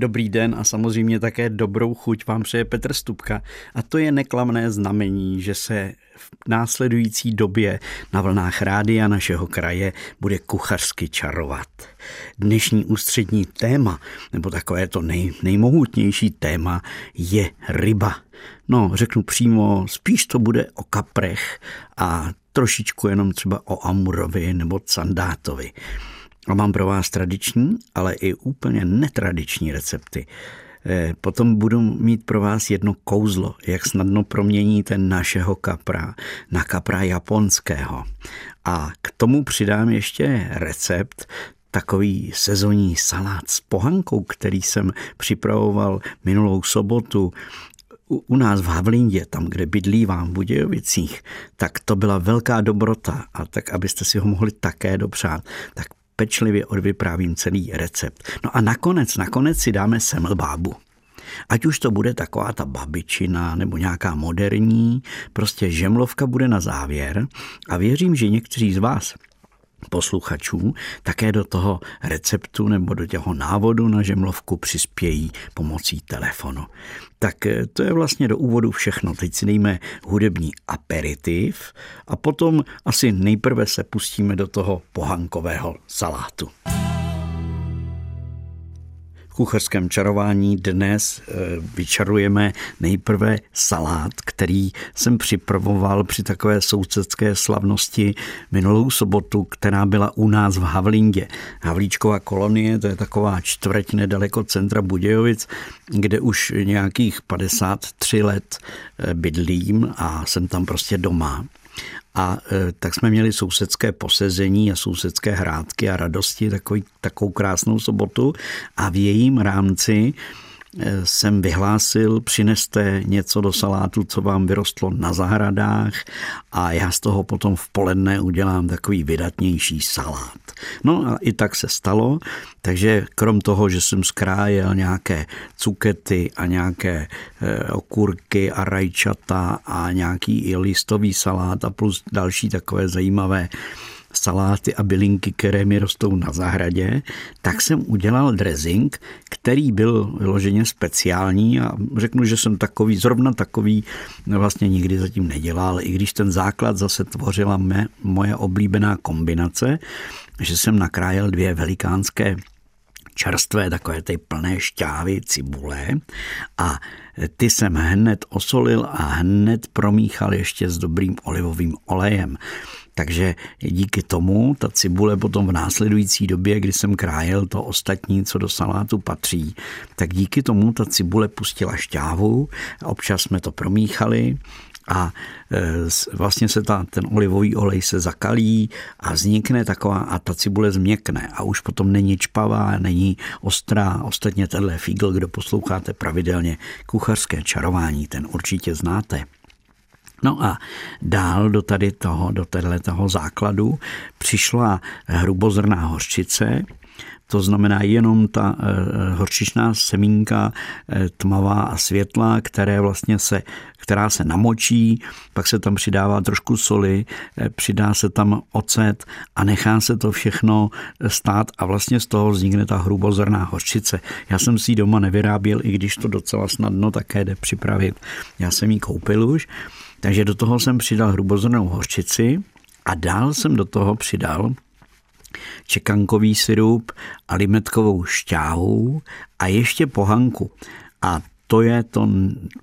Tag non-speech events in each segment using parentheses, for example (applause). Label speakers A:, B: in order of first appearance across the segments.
A: Dobrý den a samozřejmě také dobrou chuť vám přeje Petr Stupka a to je neklamné znamení, že se v následující době na vlnách rádia našeho kraje bude kuchařsky čarovat. Dnešní ústřední téma, nebo takové to nej, nejmohutnější téma, je ryba. No, řeknu přímo, spíš to bude o kaprech a trošičku jenom třeba o amurovi nebo sandátovi. A mám pro vás tradiční, ale i úplně netradiční recepty. Eh, potom budu mít pro vás jedno kouzlo, jak snadno proměníte našeho kapra na kapra japonského. A k tomu přidám ještě recept, takový sezonní salát s pohankou, který jsem připravoval minulou sobotu u nás v Havlindě, tam, kde bydlívám v Budějovicích, tak to byla velká dobrota a tak, abyste si ho mohli také dopřát, tak pečlivě odvyprávím celý recept. No a nakonec, nakonec si dáme semlbábu. Ať už to bude taková ta babičina nebo nějaká moderní, prostě žemlovka bude na závěr a věřím, že někteří z vás posluchačů také do toho receptu nebo do těho návodu na žemlovku přispějí pomocí telefonu. Tak eh, to je vlastně do úvodu všechno. Teď si dejme hudební aperitiv a potom asi nejprve se pustíme do toho pohankového salátu kuchařském čarování dnes eh, vyčarujeme nejprve salát, který jsem připravoval při takové sousedské slavnosti minulou sobotu, která byla u nás v Havlindě. Havlíčková kolonie, to je taková čtvrť nedaleko centra Budějovic, kde už nějakých 53 let eh, bydlím a jsem tam prostě doma. A e, tak jsme měli sousedské posezení a sousedské hrádky a radosti, takový, takovou krásnou sobotu. A v jejím rámci jsem vyhlásil, přineste něco do salátu, co vám vyrostlo na zahradách a já z toho potom v poledne udělám takový vydatnější salát. No a i tak se stalo, takže krom toho, že jsem skrájel nějaké cukety a nějaké e, okurky a rajčata a nějaký i listový salát a plus další takové zajímavé saláty a bylinky, které mi rostou na zahradě, tak jsem udělal dressing, který byl vyloženě speciální a řeknu, že jsem takový, zrovna takový vlastně nikdy zatím nedělal, i když ten základ zase tvořila me, moje oblíbená kombinace, že jsem nakrájel dvě velikánské čerstvé, takové ty plné šťávy, cibule a ty jsem hned osolil a hned promíchal ještě s dobrým olivovým olejem. Takže díky tomu ta cibule potom v následující době, kdy jsem krájel to ostatní, co do salátu patří, tak díky tomu ta cibule pustila šťávu, občas jsme to promíchali a e, vlastně se ta, ten olivový olej se zakalí a vznikne taková a ta cibule změkne a už potom není čpavá, není ostrá. Ostatně tenhle fígl, kdo posloucháte pravidelně kuchařské čarování, ten určitě znáte. No a dál do tady toho, do toho základu přišla hrubozrná hořčice, to znamená jenom ta eh, horčičná semínka eh, tmavá a světlá, které vlastně se, která se namočí, pak se tam přidává trošku soli, eh, přidá se tam ocet a nechá se to všechno stát a vlastně z toho vznikne ta hrubozrná hořčice. Já jsem si ji doma nevyráběl, i když to docela snadno také jde připravit. Já jsem ji koupil už takže do toho jsem přidal hrubozrnou hořčici a dál jsem do toho přidal čekankový syrup a limetkovou šťávu a ještě pohanku. A to je to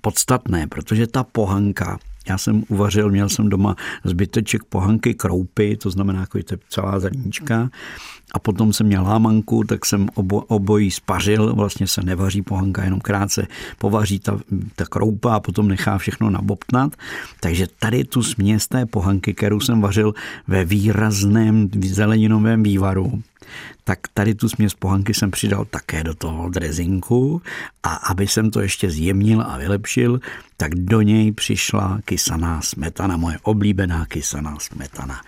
A: podstatné, protože ta pohanka já jsem uvařil, měl jsem doma zbyteček pohanky kroupy, to znamená jako to celá zrníčka. A potom jsem měl lámanku, tak jsem obo, obojí spařil, vlastně se nevaří pohanka, jenom krátce povaří ta, ta kroupa a potom nechá všechno nabobtnat. Takže tady tu směs té pohanky, kterou jsem vařil ve výrazném zeleninovém vývaru, tak tady tu směs pohanky jsem přidal také do toho drezinku a aby jsem to ještě zjemnil a vylepšil, tak do něj přišla kysaná smetana, moje oblíbená kysaná smetana.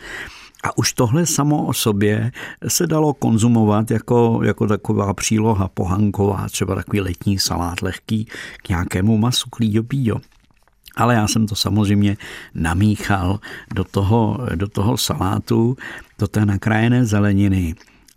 A: A už tohle samo o sobě se dalo konzumovat jako, jako taková příloha pohanková, třeba takový letní salát lehký k nějakému masu klíďo píďo. Ale já jsem to samozřejmě namíchal do toho, do toho salátu, do té nakrájené zeleniny.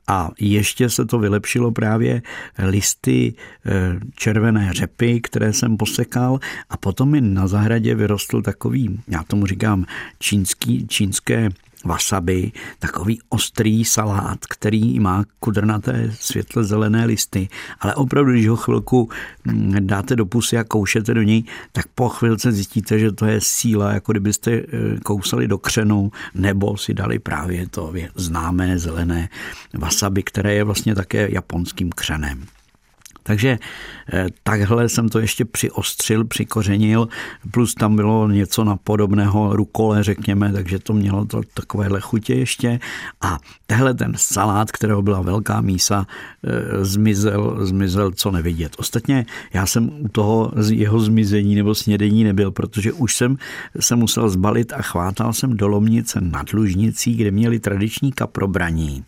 A: A ještě se to vylepšilo právě listy eh, červené řepy, které jsem posekal. A potom mi na zahradě vyrostl takový, já tomu říkám čínský, čínské wasabi, takový ostrý salát, který má kudrnaté světle zelené listy, ale opravdu, když ho chvilku mm, dáte do pusy a koušete do něj, tak po chvilce zjistíte, že to je síla, jako kdybyste eh, kousali do křenu, nebo si dali právě to známé zelené wasabi, které je vlastně také japonským křenem. Takže eh, takhle jsem to ještě přiostřil, přikořenil, plus tam bylo něco na podobného rukole, řekněme, takže to mělo to takovéhle chutě ještě. A tehle ten salát, kterého byla velká mísa, eh, zmizel, zmizel co nevidět. Ostatně já jsem u toho jeho zmizení nebo snědení nebyl, protože už jsem se musel zbalit a chvátal jsem do Lomnice nad Lužnicí, kde měli tradiční kaprobraní.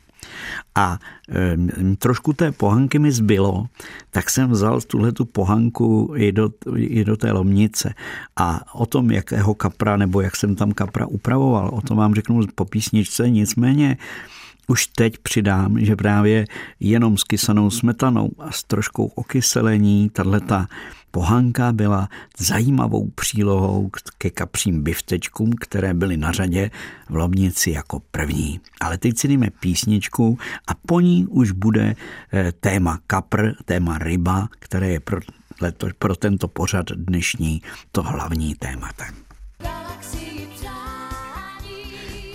A: A e, trošku té pohanky mi zbylo, tak jsem vzal tuhle tu pohanku i do, i do té lomnice. A o tom, jakého kapra nebo jak jsem tam kapra upravoval, o tom vám řeknu po písničce, nicméně už teď přidám, že právě jenom s kysanou smetanou a s troškou okyselení tato pohanka byla zajímavou přílohou ke kapřím biftečkům, které byly na řadě v Lobnici jako první. Ale teď si jdeme písničku a po ní už bude eh, téma kapr, téma ryba, které je pro, pro tento pořad dnešní to hlavní tématem.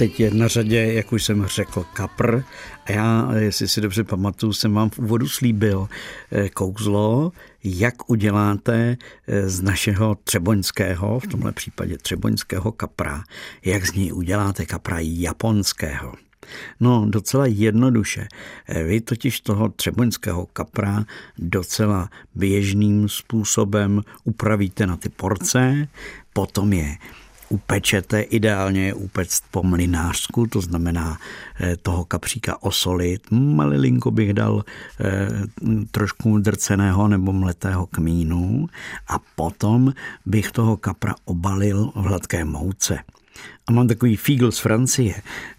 A: Teď je na řadě, jak už jsem řekl, kapr. A já, jestli si dobře pamatuju, jsem vám v úvodu slíbil eh, kouzlo, jak uděláte eh, z našeho třeboňského, v tomhle případě třeboňského kapra, jak z něj uděláte kapra japonského. No, docela jednoduše. Eh, vy totiž toho třeboňského kapra docela běžným způsobem upravíte na ty porce, potom je upečete, ideálně je upect po mlinářsku, to znamená eh, toho kapříka osolit. Malilinko bych dal eh, trošku drceného nebo mletého kmínu a potom bych toho kapra obalil v hladké mouce. A mám takový fígl z Francie,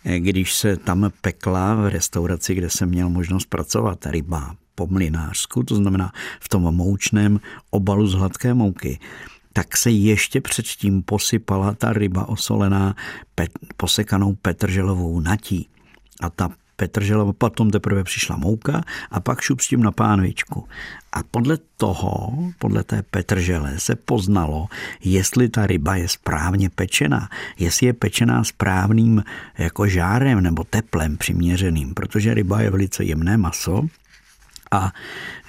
A: eh, když se tam pekla v restauraci, kde jsem měl možnost pracovat, ryba po mlinářsku, to znamená v tom moučném obalu z hladké mouky tak se ještě předtím posypala ta ryba osolená pet, posekanou petrželovou natí. A ta petrželova, potom teprve přišla mouka a pak šup s tím na pánvičku. A podle toho, podle té petržele se poznalo, jestli ta ryba je správně pečená, jestli je pečená správným jako žárem nebo teplem přiměřeným, protože ryba je velice jemné maso a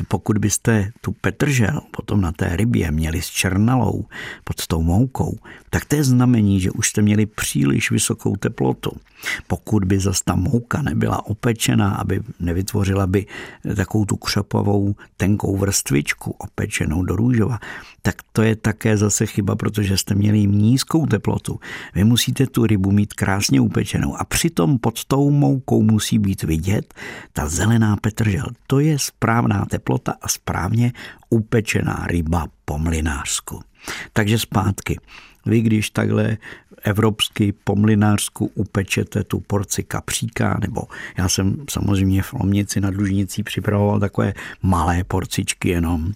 A: pokud byste tu petržel potom na té rybě měli s černalou pod tou moukou, tak to je znamení, že už jste měli příliš vysokou teplotu. Pokud by zase ta mouka nebyla opečená, aby nevytvořila by takovou tu křepovou tenkou vrstvičku opečenou do růžova, tak to je také zase chyba, protože jste měli nízkou teplotu. Vy musíte tu rybu mít krásně upečenou a přitom pod tou moukou musí být vidět ta zelená petržel. To je správná teplota a správně upečená ryba po mlinářsku. Takže zpátky. Vy, když takhle evropsky po mlinářsku upečete tu porci kapříka, nebo já jsem samozřejmě v Lomnici na Dlužnicí připravoval takové malé porcičky jenom,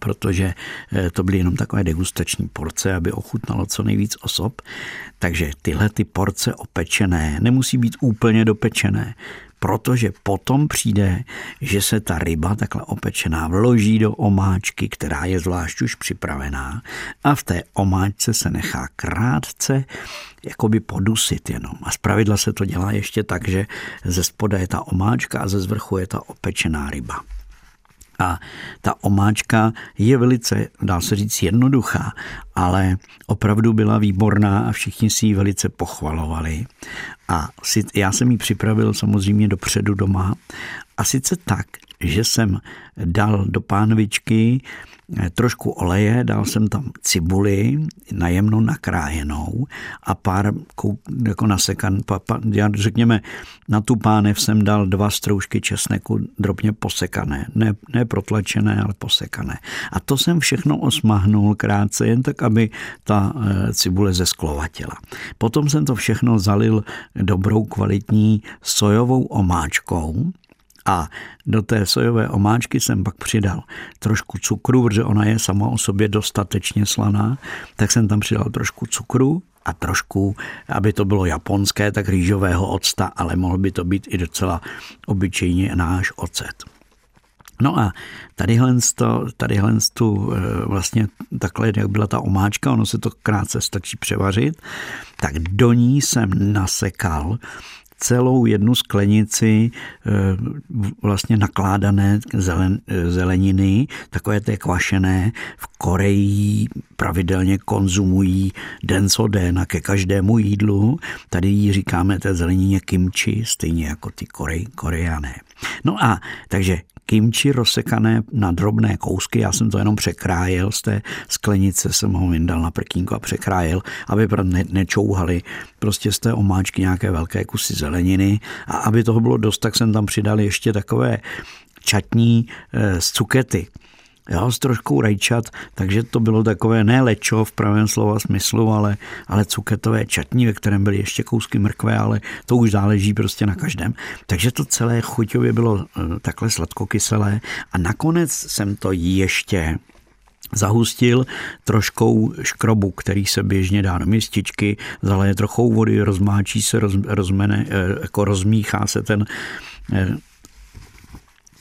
A: protože eh, to byly jenom takové degustační porce, aby ochutnalo co nejvíc osob. Takže tyhle ty porce opečené nemusí být úplně dopečené, protože potom přijde, že se ta ryba takhle opečená vloží do omáčky, která je zvlášť už připravená a v té omáčce se nechá krátce jakoby podusit jenom. A zpravidla se to dělá ještě tak, že ze spoda je ta omáčka a ze zvrchu je ta opečená ryba. A ta omáčka je velice, dá se říct, jednoduchá, ale opravdu byla výborná a všichni si ji velice pochvalovali. A já jsem ji připravil samozřejmě dopředu doma. A sice tak, že jsem dal do pánvičky Eh, trošku oleje, dal jsem tam cibuli najemnou nakrájenou a pár jako nasekan, pa, pa, já řekněme, na tu pánev jsem dal dva stroužky česneku drobně posekané, ne, ne protlačené, ale posekané. A to jsem všechno osmahnul krátce, jen tak, aby ta eh, cibule zesklovatila. Potom jsem to všechno zalil dobrou kvalitní sojovou omáčkou, a do té sojové omáčky jsem pak přidal trošku cukru, protože ona je sama o sobě dostatečně slaná, tak jsem tam přidal trošku cukru a trošku, aby to bylo japonské, tak rýžového octa, ale mohl by to být i docela obyčejně náš ocet. No a tadyhle, to, tadyhle tu eh, vlastně takhle, jak byla ta omáčka, ono se to krátce stačí převařit, tak do ní jsem nasekal celou jednu sklenici eh, vlastně nakládané zelen, zeleniny, takové té kvašené, v Koreji pravidelně konzumují den co den a ke každému jídlu. Tady jí říkáme té zelenině kimchi, stejně jako ty Korej, koreané. No a takže kimči rozsekané na drobné kousky. Já jsem to jenom překrájel z té sklenice, jsem ho vyndal na prkínku a překrájel, aby ne, nečouhali prostě z té omáčky nějaké velké kusy zeleniny. A aby toho bylo dost, tak jsem tam přidal ještě takové čatní eh, z cukety jo, s troškou rajčat, takže to bylo takové ne lečo v pravém slova smyslu, ale, ale cuketové čatní, ve kterém byly ještě kousky mrkve, ale to už záleží prostě na každém. Takže to celé chuťově bylo eh, takhle sladkokyselé a nakonec jsem to ještě zahustil troškou škrobu, který se běžně dá do mističky, zaleje trochou vody, rozmáčí se, roz, rozmene, eh, jako rozmíchá se ten eh,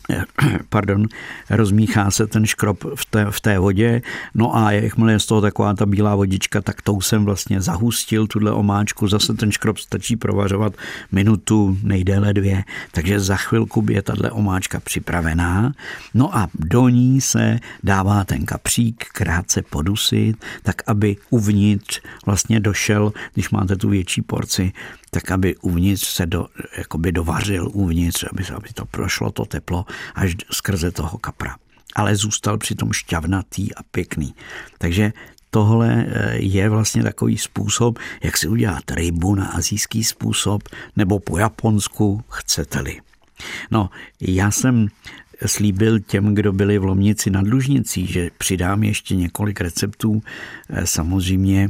A: (coughs) pardon, rozmíchá se ten škrob v té, v té vodě, no a jakmile je z toho taková ta bílá vodička, tak tou jsem vlastně zahustil tuhle omáčku, zase ten škrob stačí provařovat minutu, nejdéle dvě, takže za chvilku je tahle omáčka připravená, no a do ní se dává ten kapřík krátce podusit, tak aby uvnitř vlastně došel, když máte tu větší porci, tak aby uvnitř se do, jakoby dovařil uvnitř, aby, aby to prošlo to teplo až skrze toho kapra. Ale zůstal přitom šťavnatý a pěkný. Takže tohle eh, je vlastně takový způsob, jak si udělat rybu na azijský způsob, nebo po japonsku, chcete-li. No, já jsem slíbil těm, kdo byli v Lomnici nad Lužnicí, že přidám ještě několik receptů. Eh, samozřejmě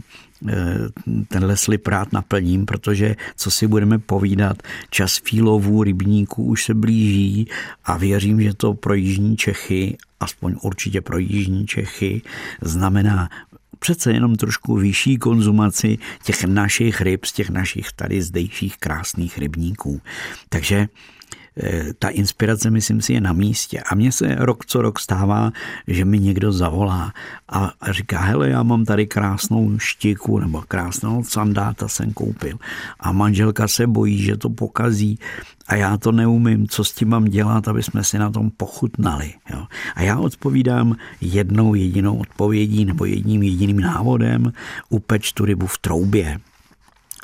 A: tenhle slib rád naplním, protože co si budeme povídat, čas fílovů rybníků už se blíží a věřím, že to pro jižní Čechy, aspoň určitě pro jižní Čechy, znamená přece jenom trošku vyšší konzumaci těch našich ryb z těch našich tady zdejších krásných rybníků. Takže Eh, ta inspirace, myslím si, je na místě. A mně se rok co rok stává, že mi někdo zavolá a říká, hele, já mám tady krásnou štiku nebo krásnou sandáta jsem koupil. A manželka se bojí, že to pokazí a já to neumím, co s tím mám dělat, aby jsme si na tom pochutnali. Jo. A já odpovídám jednou jedinou odpovědí nebo jedním jediným návodem, upeč tu rybu v troubě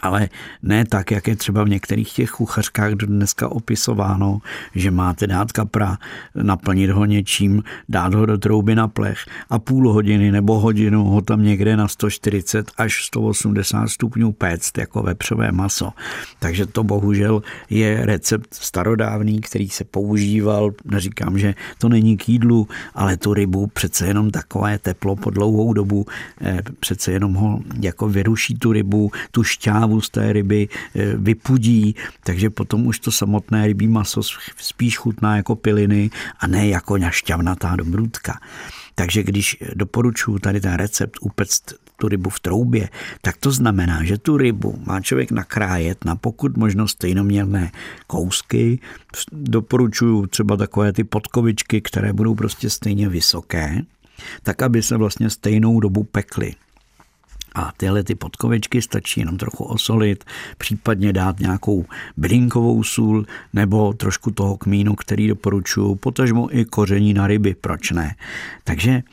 A: ale ne tak, jak je třeba v některých těch kuchařkách dneska opisováno, že máte dát kapra, naplnit ho něčím, dát ho do trouby na plech a půl hodiny nebo hodinu ho tam někde na 140 až 180 stupňů péct jako vepřové maso. Takže to bohužel je recept starodávný, který se používal, neříkám, že to není k jídlu, ale tu rybu přece jenom takové teplo po dlouhou dobu, eh, přece jenom ho jako vyruší tu rybu, tu šťávu trávu z té ryby eh, vypudí, takže potom už to samotné rybí maso spíš chutná jako piliny a ne jako našťavnatá dobrůdka. Takže když doporučuji tady ten recept upect tu rybu v troubě, tak to znamená, že tu rybu má člověk nakrájet na pokud možno stejnoměrné kousky. Doporučuji třeba takové ty podkovičky, které budou prostě stejně vysoké, tak aby se vlastně stejnou dobu pekly. A tyhle ty podkovečky stačí jenom trochu osolit, případně dát nějakou bylinkovou sůl nebo trošku toho kmínu, který doporučuju, potažmo i koření na ryby, proč ne. Takže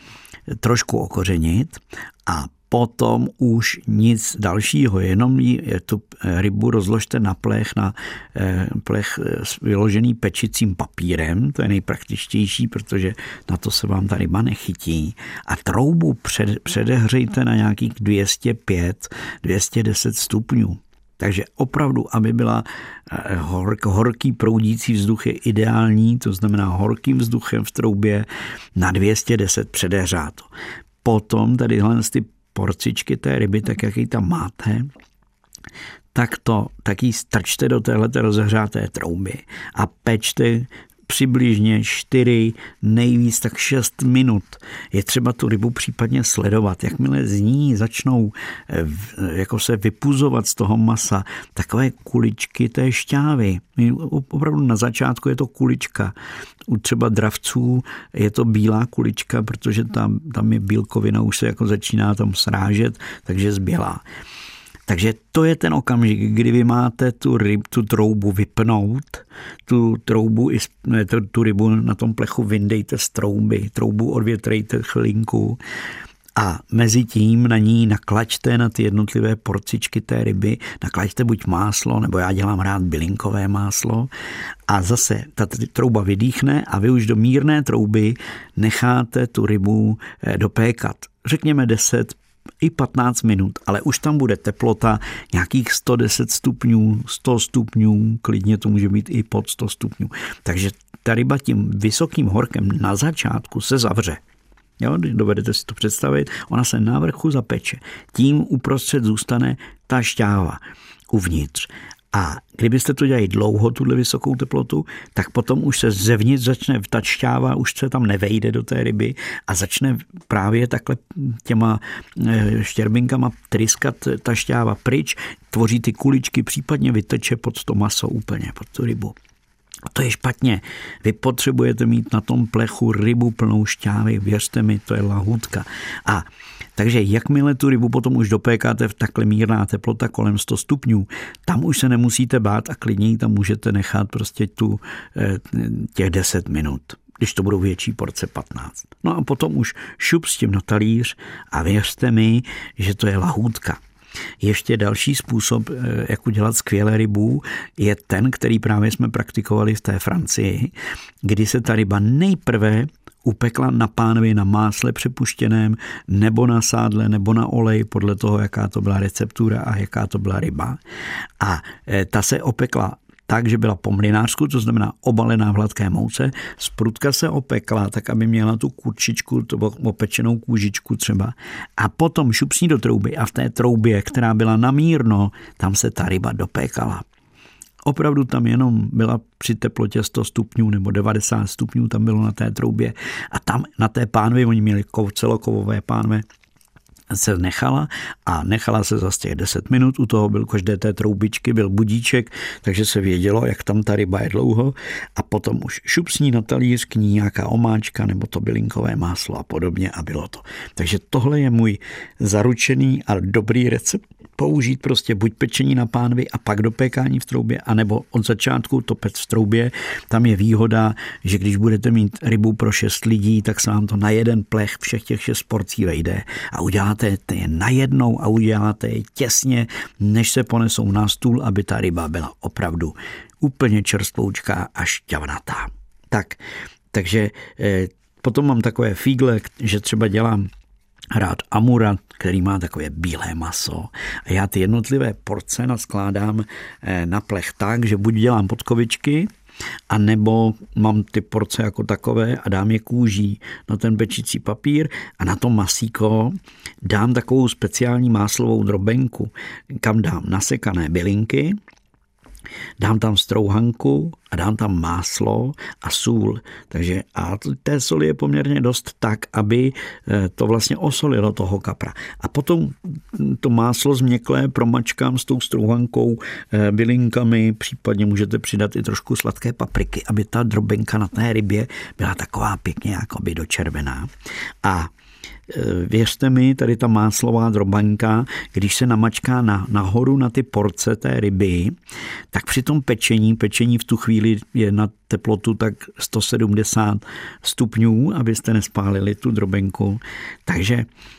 A: trošku okořenit a potom už nic dalšího, jenom je tu rybu rozložte na plech, na eh, plech eh, vyložený pečicím papírem, to je nejpraktičtější, protože na to se vám ta ryba nechytí. A troubu před, předehřejte na nějakých 205, 210 stupňů. Takže opravdu, aby byla eh, hork, horký proudící vzduch je ideální, to znamená horkým vzduchem v troubě na 210 předehřáto. Potom tady ty porcičky té ryby, tak jak ji tam máte, tak to, tak ji strčte do téhle rozehřáté trouby a pečte přibližně 4, nejvíc tak 6 minut. Je třeba tu rybu případně sledovat. Jakmile z ní začnou eh, jako se vypuzovat z toho masa takové kuličky té šťávy. Opravdu na začátku je to kulička. U třeba dravců je to bílá kulička, protože tam, tam je bílkovina, už se jako začíná tam srážet, takže zbělá. Takže to je ten okamžik, kdy vy máte tu, ryb, tu troubu vypnout, tu troubu tu, tu rybu na tom plechu vyndejte z trouby, troubu odvětrejte chvilinku a mezi tím na ní naklačte na ty jednotlivé porcičky té ryby, naklačte buď máslo, nebo já dělám rád bylinkové máslo a zase ta trouba vydýchne a vy už do mírné trouby necháte tu rybu eh, dopékat. Řekněme 10, i 15 minut, ale už tam bude teplota nějakých 110 stupňů, 100 stupňů, klidně to může být i pod 100 stupňů. Takže ta ryba tím vysokým horkem na začátku se zavře. Jo, dovedete si to představit, ona se na vrchu zapeče. Tím uprostřed zůstane ta šťáva uvnitř. A kdybyste to dělali dlouho, tuhle vysokou teplotu, tak potom už se zevnitř začne ta šťáva, už se tam nevejde do té ryby a začne právě takhle těma eh, štěrbinkama tryskat ta šťáva pryč, tvoří ty kuličky, případně vyteče pod to maso úplně, pod tu rybu. A to je špatně. Vy potřebujete mít na tom plechu rybu plnou šťávy, věřte mi, to je lahůdka. A takže jakmile tu rybu potom už dopékáte v takhle mírná teplota kolem 100 stupňů, tam už se nemusíte bát a klidně tam můžete nechat prostě tu eh, těch 10 minut když to budou větší porce 15. No a potom už šup s tím na talíř a věřte mi, že to je lahůdka. Ještě další způsob, eh, jak udělat skvělé rybu, je ten, který právě jsme praktikovali v té Francii, kdy se ta ryba nejprve upekla na pánvi na másle přepuštěném, nebo na sádle, nebo na olej, podle toho, jaká to byla receptura a jaká to byla ryba. A eh, ta se opekla tak, že byla po mlinářsku, to znamená obalená v hladké mouce. Sprutka se opekla, tak aby měla tu kurčičku, tu opečenou kůžičku třeba. A potom šupsní do trouby a v té troubě, která byla namírno, tam se ta ryba dopékala. Opravdu tam jenom byla při teplotě 100 stupňů nebo 90 stupňů tam bylo na té troubě. A tam na té pánvi, oni měli celokovové pánve, se nechala a nechala se za těch 10 minut. U toho byl každé té troubičky, byl budíček, takže se vědělo, jak tam ta ryba je dlouho a potom už šupsní na talíř k ní nějaká omáčka nebo to bylinkové máslo a podobně a bylo to. Takže tohle je můj zaručený a dobrý recept použít prostě buď pečení na pánvi a pak do pékání v troubě, anebo od začátku to pec v troubě. Tam je výhoda, že když budete mít rybu pro šest lidí, tak se vám to na jeden plech všech těch šest porcí vejde a uděláte je najednou a uděláte je těsně, než se ponesou na stůl, aby ta ryba byla opravdu úplně čerstvoučká a šťavnatá. Tak, takže eh, potom mám takové fígle, že třeba dělám rád amura, který má takové bílé maso. A já ty jednotlivé porce naskládám eh, na plech tak, že buď dělám podkovičky, a nebo mám ty porce jako takové a dám je kůží na ten pečící papír a na to masíko dám takovou speciální máslovou drobenku, kam dám nasekané bylinky, dám tam strouhanku a dám tam máslo a sůl. Takže a té soli je poměrně dost tak, aby eh, to vlastně osolilo toho kapra. A potom to máslo změklé promačkám s tou strouhankou, eh, bylinkami, případně můžete přidat i trošku sladké papriky, aby ta drobenka na té rybě byla taková pěkně jakoby dočervená. A věřte mi, tady ta máslová drobaňka, když se namačká na, nahoru na ty porce té ryby, tak při tom pečení, pečení v tu chvíli je na teplotu tak 170 stupňů, abyste nespálili tu drobenku. Takže Eh,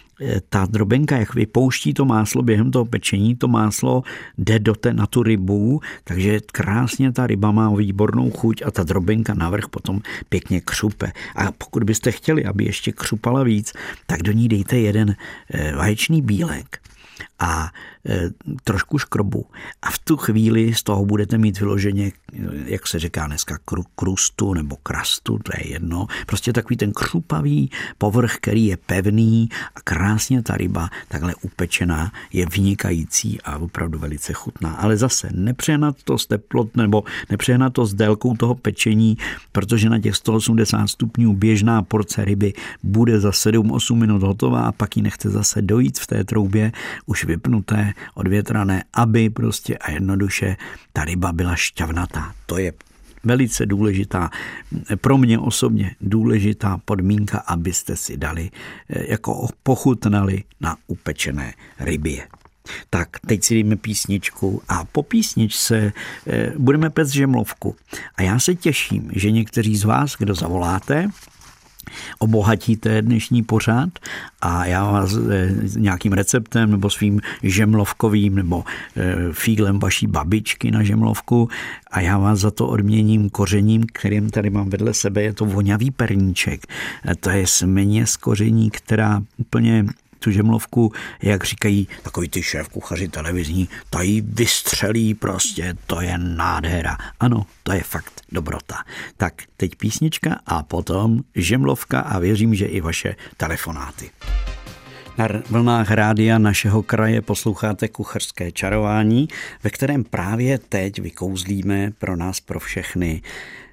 A: ta drobenka, jak vypouští to máslo během toho pečení, to máslo jde do té, na tu rybu, takže krásně ta ryba má výbornou chuť a ta drobenka navrh potom pěkně křupe. A pokud byste chtěli, aby ještě křupala víc, tak do ní dejte jeden eh, vaječný bílek a trošku škrobu. A v tu chvíli z toho budete mít vyloženě, jak se říká dneska, kru, krustu nebo krastu, to je jedno. Prostě takový ten křupavý povrch, který je pevný a krásně ta ryba takhle upečená je vynikající a opravdu velice chutná. Ale zase nepřehnat to s teplot nebo nepřehnat to s délkou toho pečení, protože na těch 180 stupňů běžná porce ryby bude za 7-8 minut hotová a pak ji nechte zase dojít v té troubě už vypnuté, odvětrané, aby prostě a jednoduše ta ryba byla šťavnatá. To je velice důležitá, pro mě osobně důležitá podmínka, abyste si dali, eh, jako pochutnali na upečené rybě. Tak, teď si díme písničku a po písničce eh, budeme pec žemlovku. A já se těším, že někteří z vás, kdo zavoláte, obohatíte dnešní pořád. A já vás eh, nějakým receptem nebo svým žemlovkovým nebo eh, fíglem vaší babičky na žemlovku. A já vás za to odměním kořením, kterým tady mám vedle sebe, je to voňavý perníček. Eh, to je směně z koření, která úplně tu žemlovku, jak říkají takový ty šéf kuchaři televizní, tady vystřelí prostě, to je nádhera. Ano, to je fakt dobrota. Tak teď písnička a potom žemlovka a věřím, že i vaše telefonáty. Na vlnách rádia našeho kraje posloucháte kuchařské čarování, ve kterém právě teď vykouzlíme pro nás, pro všechny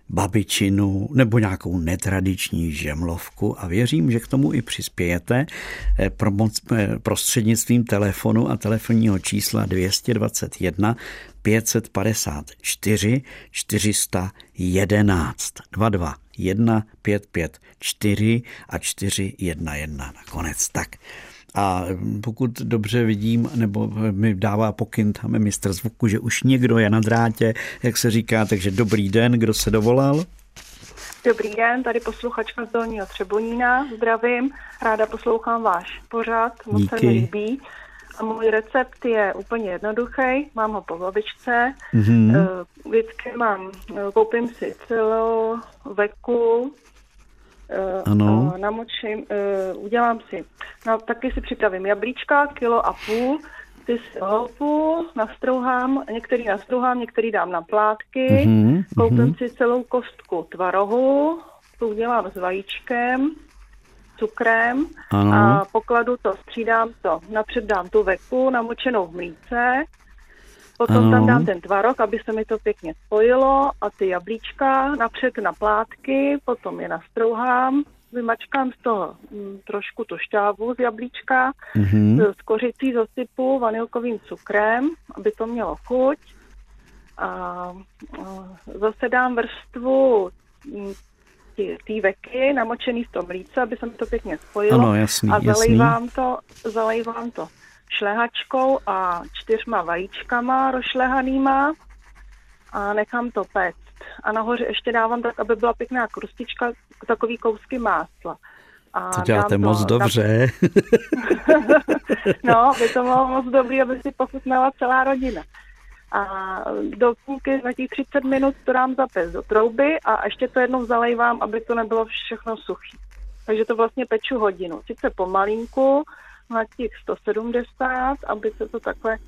A: babičinu nebo nějakou netradiční žemlovku. A věřím, že k tomu i přispějete eh, eh, prostřednictvím telefonu a telefonního čísla 221 554 411 22 1 5 5 4 a 411 nakonec. Tak a pokud dobře vidím, nebo mi dává pokyn tam mistr zvuku, že už někdo je na drátě, jak se říká, takže dobrý den, kdo se dovolal?
B: Dobrý den, tady posluchačka z Dolního Třebonína, zdravím, ráda poslouchám váš pořád, moc Díky. se mi líbí. A můj recept je úplně jednoduchý, mám ho po babičce, mm-hmm. vždycky mám, koupím si celou veku, Eh, ano. Uh, namočím, uh, udělám si, no, taky si připravím jablíčka, kilo a půl, ty si houpu, nastrouhám, některý nastrouhám, některý dám na plátky, mm-hmm. koupím mm-hmm. si celou kostku tvarohu, tu udělám s vajíčkem, cukrem ano. a pokladu to, střídám to, napřed dám tu veku namočenou v mlíce, Potom ano. tam dám ten tvarok, aby se mi to pěkně spojilo a ty jablíčka napřed na plátky, potom je nastrouhám, vymačkám z toho m, trošku tu šťávu z jablíčka, mm-hmm. z kořicí zasypu vanilkovým cukrem, aby to mělo chuť. A, a zase dám vrstvu té veky namočený v tom mlíce, aby se mi to pěkně spojilo.
A: Ano, jasný,
B: a zalejvám jasný. to, zalejvám to šlehačkou a čtyřma vajíčkama rozšlehanýma a nechám to péct. A nahoře ještě dávám tak, aby byla pěkná krustička, takový kousky másla.
A: A to děláte moc to, dobře. (laughs)
B: no, by to bylo moc dobrý, aby si pochutnala celá rodina. A do půlky na těch 30 minut to dám zapést do trouby a ještě to jednou zalejvám, aby to nebylo všechno suchý. Takže to vlastně peču hodinu. Sice pomalinku, na těch 170, aby se to takhle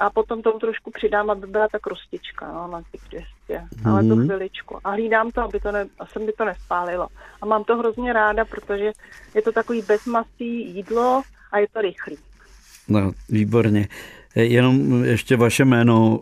B: a potom tomu trošku přidám, aby byla ta krustička no, na těch 200, mm. ale to mhm. chviličku. A hlídám to, aby to ne, jsem by to nespálilo. A mám to hrozně ráda, protože je to takový bezmasý jídlo a je to rychlý.
A: No, výborně. Jenom ještě vaše jméno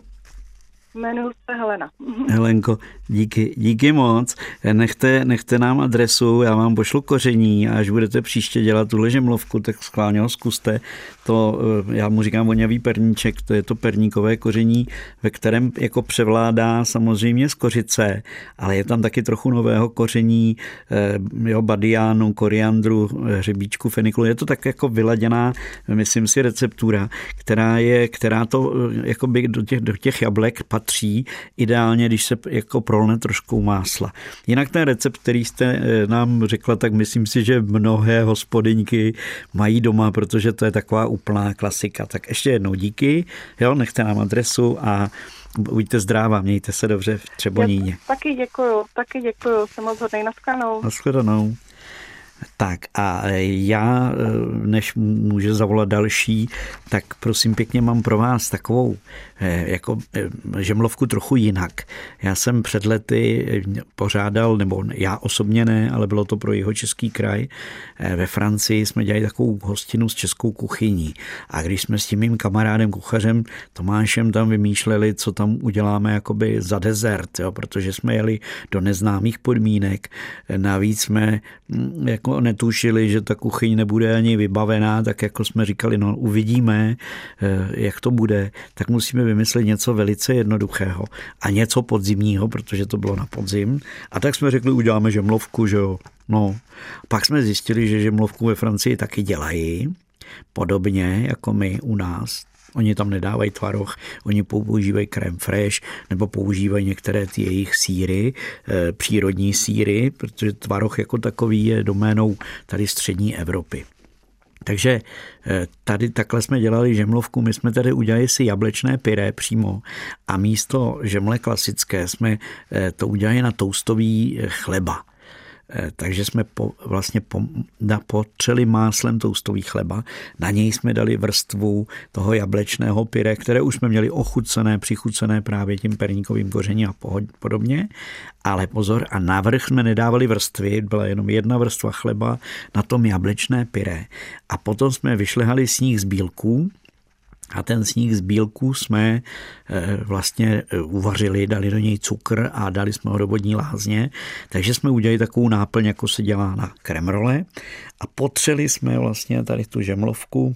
B: Jmenuji se Helena. (laughs)
A: Helenko, díky, díky moc. Nechte, nechte nám adresu, já vám pošlu koření a až budete příště dělat tu žemlovku, tak schválně ho zkuste. To, eh, já mu říkám voňavý perníček, to je to perníkové koření, ve kterém jako převládá samozřejmě z kořice, ale je tam taky trochu nového koření, eh, jo, badiánu, koriandru, hřebíčku, feniklu. Je to tak jako vyladěná, myslím si, receptura, která je, která to eh, jako by do těch, do těch jablek patří, ideálně, když se jako prolne trošku másla. Jinak ten recept, který jste eh, nám řekla, tak myslím si, že mnohé hospodyňky mají doma, protože to je taková úplná klasika. Tak ještě jednou díky, jo, nechte nám adresu a buďte zdráva, mějte se dobře v Třeboníně.
B: Já taky děkuju, taky děkuju, jsem moc hodnej, naschledanou.
A: Naschledanou. Tak a já, než může zavolat další, tak prosím pěkně mám pro vás takovou Eh, jako eh, žemlovku trochu jinak. Já jsem před lety pořádal, nebo já osobně ne, ale bylo to pro jeho český kraj. Ve Francii jsme dělali takovou hostinu s českou kuchyní. A když jsme s tím mým kamarádem kuchařem Tomášem tam vymýšleli, co tam uděláme jakoby za dezert, jo, protože jsme jeli do neznámých podmínek. Navíc jsme jako netušili, že ta kuchyň nebude ani vybavená, tak jako jsme říkali, no uvidíme, jak to bude, tak musíme vymyslet něco velice jednoduchého a něco podzimního, protože to bylo na podzim. A tak jsme řekli, uděláme žemlovku, že jo. No, pak jsme zjistili, že žemlovku ve Francii taky dělají, podobně jako my u nás. Oni tam nedávají tvaroh, oni používají krem fresh nebo používají některé ty jejich síry, e, přírodní síry, protože tvaroh jako takový je doménou tady střední Evropy. Takže eh, tady takhle jsme dělali žemlovku, my jsme tady udělali si jablečné pyré přímo a místo žemle klasické jsme eh, to udělali na toustový eh, chleba. Eh, takže jsme po, vlastně po, na, potřeli máslem toustový chleba. Na něj jsme dali vrstvu toho jablečného pyre, které už jsme měli ochucené, přichucené právě tím perníkovým kořením a podobně. Ale pozor, a navrch jsme nedávali vrstvy, byla jenom jedna vrstva chleba na tom jablečné pyre. A potom jsme vyšlehali sníh z bílků, a ten sníh z bílků jsme eh, vlastně eh, uvařili, dali do něj cukr a dali jsme ho do vodní lázně. Takže jsme udělali takovou náplň, jako se dělá na kremrole. A potřeli jsme vlastně tady tu žemlovku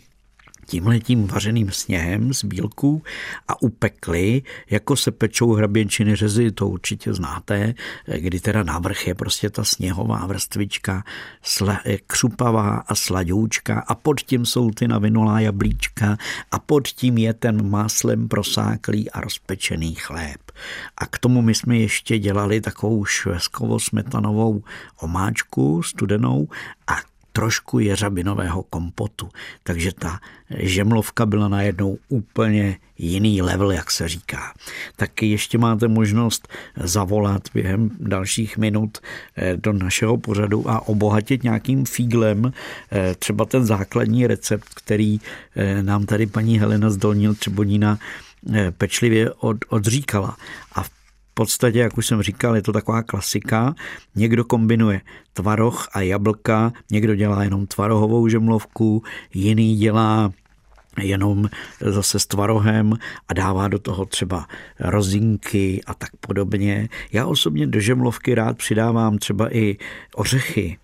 A: tímhletím vařeným sněhem z bílků a upekli, jako se pečou hraběnčiny řezy, to určitě znáte, kdy teda navrch je prostě ta sněhová vrstvička, sla, křupavá a sladoučka a pod tím jsou ty navinulá jablíčka a pod tím je ten máslem prosáklý a rozpečený chléb. A k tomu my jsme ještě dělali takovou šveskovo-smetanovou omáčku studenou a trošku jeřabinového kompotu. Takže ta žemlovka byla najednou úplně jiný level, jak se říká. Taky ještě máte možnost zavolat během dalších minut eh, do našeho pořadu a obohatit nějakým fíglem eh, třeba ten základní recept, který eh, nám tady paní Helena z Dolního Třebonína pečlivě od, odříkala. A v podstatě, jak už jsem říkal, je to taková klasika. Někdo kombinuje tvaroh a jablka, někdo dělá jenom tvarohovou žemlovku, jiný dělá jenom zase s tvarohem a dává do toho třeba rozinky a tak podobně. Já osobně do žemlovky rád přidávám třeba i ořechy,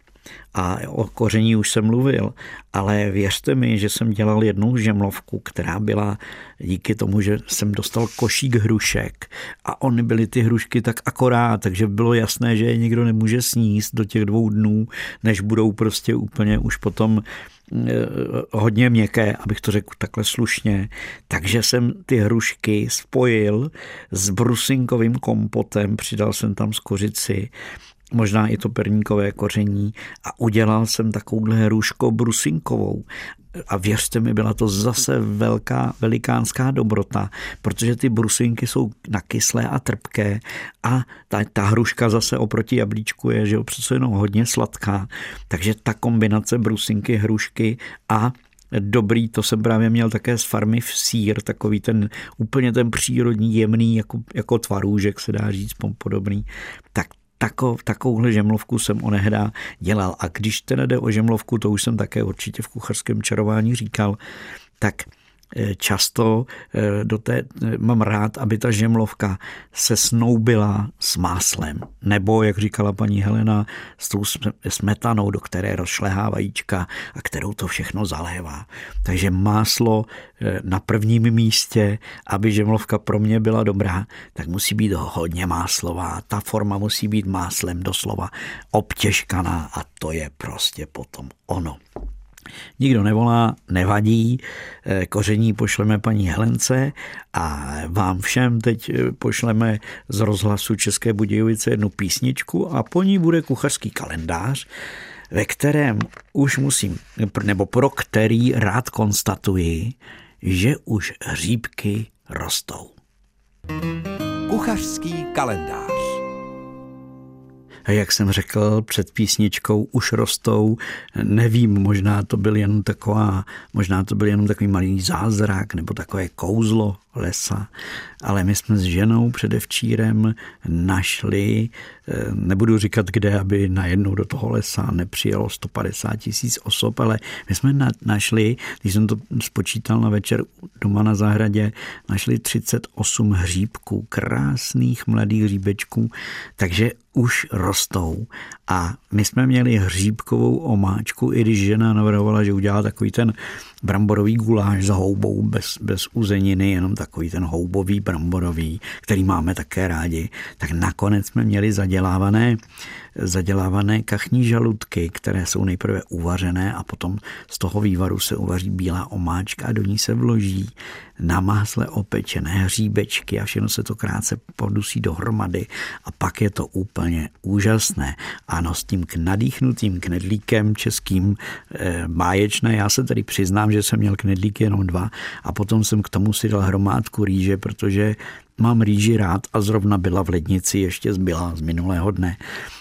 A: a o koření už jsem mluvil, ale věřte mi, že jsem dělal jednou žemlovku, která byla díky tomu, že jsem dostal košík hrušek a ony byly ty hrušky tak akorát, takže bylo jasné, že je nikdo nemůže sníst do těch dvou dnů, než budou prostě úplně už potom eh, hodně měkké, abych to řekl takhle slušně. Takže jsem ty hrušky spojil s brusinkovým kompotem, přidal jsem tam z kořici možná i to perníkové koření a udělal jsem takovouhle růžko brusinkovou. A věřte mi, byla to zase velká, velikánská dobrota, protože ty brusinky jsou nakyslé a trpké a ta, ta hruška zase oproti jablíčku je, že jo, přece jenom hodně sladká. Takže ta kombinace brusinky, hrušky a dobrý, to jsem právě měl také z farmy v sír, takový ten úplně ten přírodní, jemný, jako, jako tvarůžek se dá říct, podobný. Tak Takov, takovouhle žemlovku jsem onehdá dělal. A když teda jde o žemlovku, to už jsem také určitě v kucharském čarování říkal, tak často eh, do té, eh, mám rád, aby ta žemlovka se snoubila s máslem. Nebo, jak říkala paní Helena, s tou smetanou, do které rozšlehá vajíčka a kterou to všechno zalévá. Takže máslo na prvním místě, aby žemlovka pro mě byla dobrá, tak musí být hodně máslová. Ta forma musí být máslem doslova obtěžkaná a to je prostě potom ono. Nikdo nevolá, nevadí, eh, koření pošleme paní Helence a vám všem teď eh, pošleme z rozhlasu České Budějovice jednu písničku a po ní bude kuchařský kalendář, ve kterém už musím, nebo pro který rád konstatuji, že už hříbky rostou.
C: Kuchařský kalendář
A: jak jsem řekl před písničkou, už rostou. Nevím, možná to byl jen taková, možná to byl jenom takový malý zázrak nebo takové kouzlo lesa, ale my jsme s ženou předevčírem našli, eh, nebudu říkat kde, aby najednou do toho lesa nepřijelo 150 tisíc osob, ale my jsme našli, když jsem to spočítal na večer doma na zahradě, našli 38 hříbků, krásných mladých hříbečků, takže už rostou. A my jsme měli hříbkovou omáčku, i když žena navrhovala, že udělá takový ten bramborový guláš s houbou bez, bez uzeniny, jenom takový ten houbový bramborový, který máme také rádi, tak nakonec jsme měli zadělávané, zadělávané kachní žaludky, které jsou nejprve uvařené a potom z toho vývaru se uvaří bílá omáčka a do ní se vloží na másle opečené hříbečky a všechno se to krátce podusí dohromady a pak je to úplně úžasné. Ano, s tím nadýchnutým knedlíkem českým e, báječné, já se tady přiznám, že jsem měl knedlíky jenom dva a potom jsem k tomu si dal hromádku rýže, protože mám rýži rád a zrovna byla v lednici, ještě zbyla z minulého dne.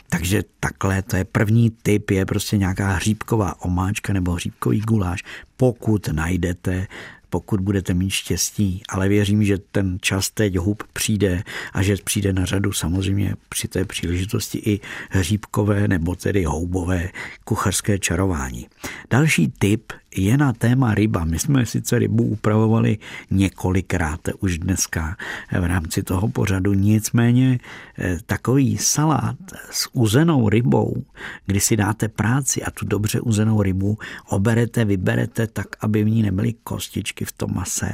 A: Takže takhle, to je první typ, je prostě nějaká hříbková omáčka nebo hříbkový guláš. Pokud najdete pokud budete mít štěstí, ale věřím, že ten čas teď hub přijde a že přijde na řadu samozřejmě při té příležitosti i hříbkové nebo tedy houbové kuchařské čarování. Další typ je na téma ryba. My jsme sice rybu upravovali několikrát už dneska v rámci toho pořadu, nicméně eh, takový salát s uzenou rybou, kdy si dáte práci a tu dobře uzenou rybu oberete, vyberete tak, aby v ní nebyly kostičky v tom mase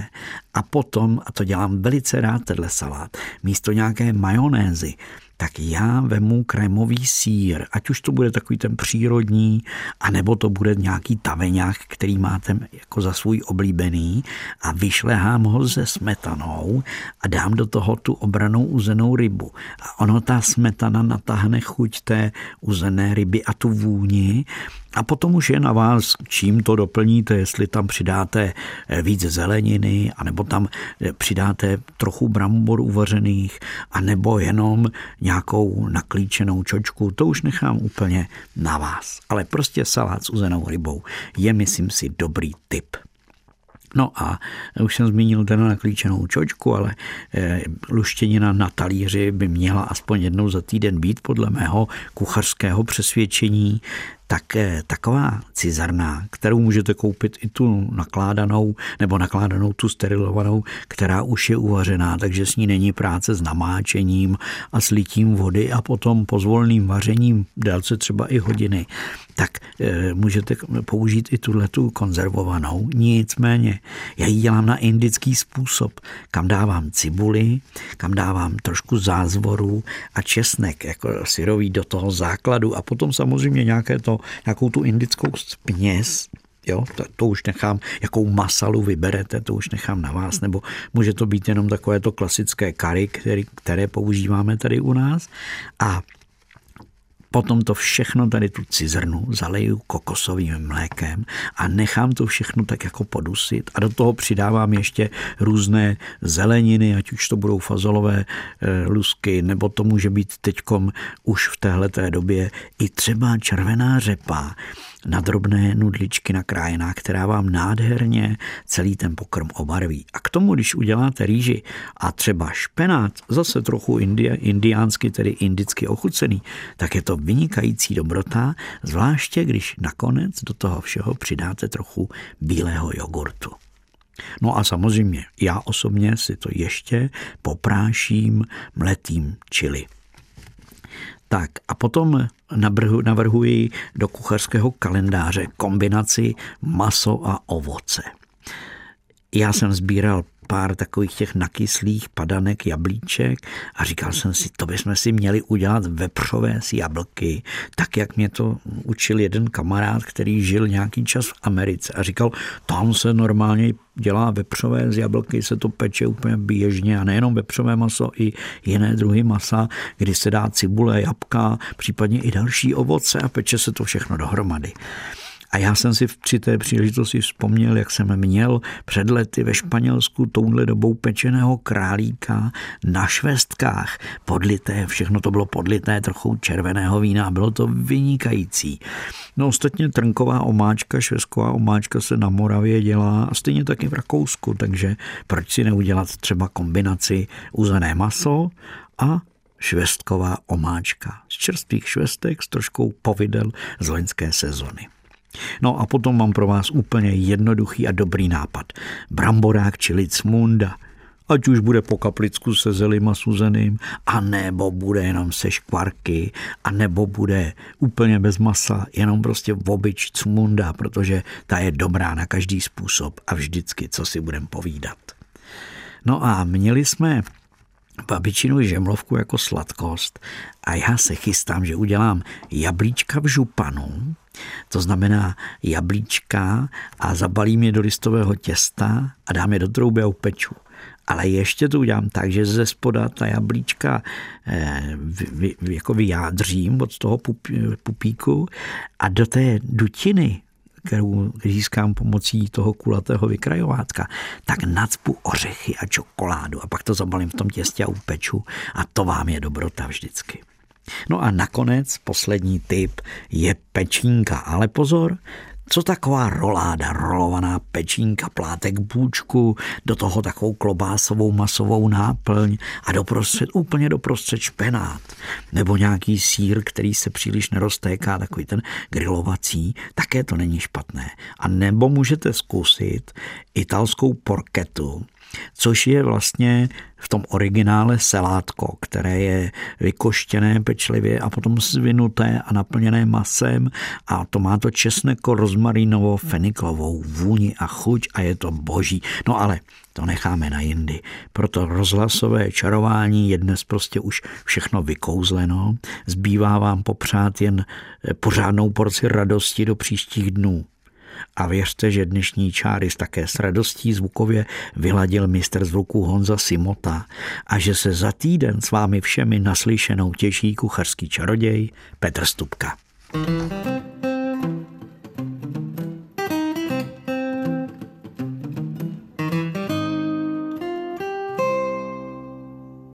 A: a potom, a to dělám velice rád, tenhle salát, místo nějaké majonézy tak já vemu krémový sír, ať už to bude takový ten přírodní, anebo to bude nějaký taveňák, který máte jako za svůj oblíbený a vyšlehám ho se smetanou a dám do toho tu obranou uzenou rybu. A ono ta smetana natáhne chuť té uzené ryby a tu vůni a potom už je na vás, čím to doplníte, jestli tam přidáte eh, víc zeleniny, anebo tam eh, přidáte trochu brambor uvařených, anebo jenom nějakou naklíčenou čočku, to už nechám úplně na vás. Ale prostě salát s uzenou rybou je, myslím si, dobrý tip. No a už jsem zmínil ten naklíčenou čočku, ale eh, luštěnina na talíři by měla aspoň jednou za týden být podle mého kuchařského přesvědčení tak taková cizarna, kterou můžete koupit i tu nakládanou nebo nakládanou tu sterilovanou, která už je uvařená, takže s ní není práce s namáčením a slitím vody a potom pozvolným vařením délce třeba i hodiny, tak e, můžete použít i tuhle tu konzervovanou. Nicméně, já ji dělám na indický způsob, kam dávám cibuli, kam dávám trošku zázvoru a česnek jako syrový do toho základu a potom samozřejmě nějaké to nějakou tu indickou směs, Jo, to, to už nechám, jakou masalu vyberete, to už nechám na vás, nebo může to být jenom takové to klasické kary, které používáme tady u nás. A Potom to všechno, tady tu cizrnu, zaleju kokosovým mlékem a nechám to všechno tak jako podusit a do toho přidávám ještě různé zeleniny, ať už to budou fazolové e, lusky, nebo to může být teďkom už v téhleté době i třeba červená řepa na drobné nudličky nakrájená, která vám nádherně celý ten pokrm obarví. A k tomu, když uděláte rýži a třeba špenát, zase trochu indie, indiánsky, tedy indicky ochucený, tak je to vynikající dobrota, zvláště když nakonec do toho všeho přidáte trochu bílého jogurtu. No a samozřejmě já osobně si to ještě popráším mletým čili. Tak a potom navrhuji do kuchařského kalendáře kombinaci maso a ovoce. Já jsem sbíral pár takových těch nakyslých padanek jablíček a říkal jsem si, to bychom si měli udělat vepřové z jablky, tak jak mě to učil jeden kamarád, který žil nějaký čas v Americe a říkal, tam se normálně dělá vepřové z jablky, se to peče úplně běžně a nejenom vepřové maso, i jiné druhy masa, kdy se dá cibule, jabka, případně i další ovoce a peče se to všechno dohromady. A já jsem si při té příležitosti vzpomněl, jak jsem měl před lety ve Španělsku touhle dobou pečeného králíka na švestkách. Podlité, všechno to bylo podlité trochu červeného vína a bylo to vynikající. No ostatně trnková omáčka, švestková omáčka se na Moravě dělá a stejně taky v Rakousku, takže proč si neudělat třeba kombinaci uzené maso a švestková omáčka z čerstvých švestek s troškou povidel z loňské sezony. No a potom mám pro vás úplně jednoduchý a dobrý nápad. Bramborák čili cmunda. Ať už bude po kaplicku se zelima suzeným, a nebo bude jenom se škvarky, a nebo bude úplně bez masa, jenom prostě obyč cmunda, protože ta je dobrá na každý způsob a vždycky, co si budem povídat. No a měli jsme babičinu žemlovku jako sladkost a já se chystám, že udělám jablíčka v županu, to znamená jablíčka a zabalím je do listového těsta a dám je do trouby a upeču. Ale ještě to udělám tak, že ze spoda ta jablíčka eh, vy, vy, jako vyjádřím od toho pupíku a do té dutiny kterou získám pomocí toho kulatého vykrajovátka, tak nacpu ořechy a čokoládu a pak to zabalím v tom těstě a upeču a to vám je dobrota vždycky. No a nakonec poslední typ je pečínka, ale pozor, co taková roláda, rolovaná pečínka, plátek bůčku, do toho takovou klobásovou masovou náplň a doprostřed, úplně doprostřed špenát. Nebo nějaký sír, který se příliš neroztéká, takový ten grilovací, také to není špatné. A nebo můžete zkusit italskou porketu, což je vlastně v tom originále selátko, které je vykoštěné pečlivě a potom zvinuté a naplněné masem a to má to česneko rozmarinovou feniklovou vůni a chuť a je to boží. No ale to necháme na jindy. Proto rozhlasové čarování je dnes prostě už všechno vykouzleno. Zbývá vám popřát jen pořádnou porci radosti do příštích dnů. A věřte, že dnešní čáry také s radostí zvukově vyladil mistr zvuku Honza Simota a že se za týden s vámi všemi naslyšenou těší kuchařský čaroděj Petr Stupka. thank you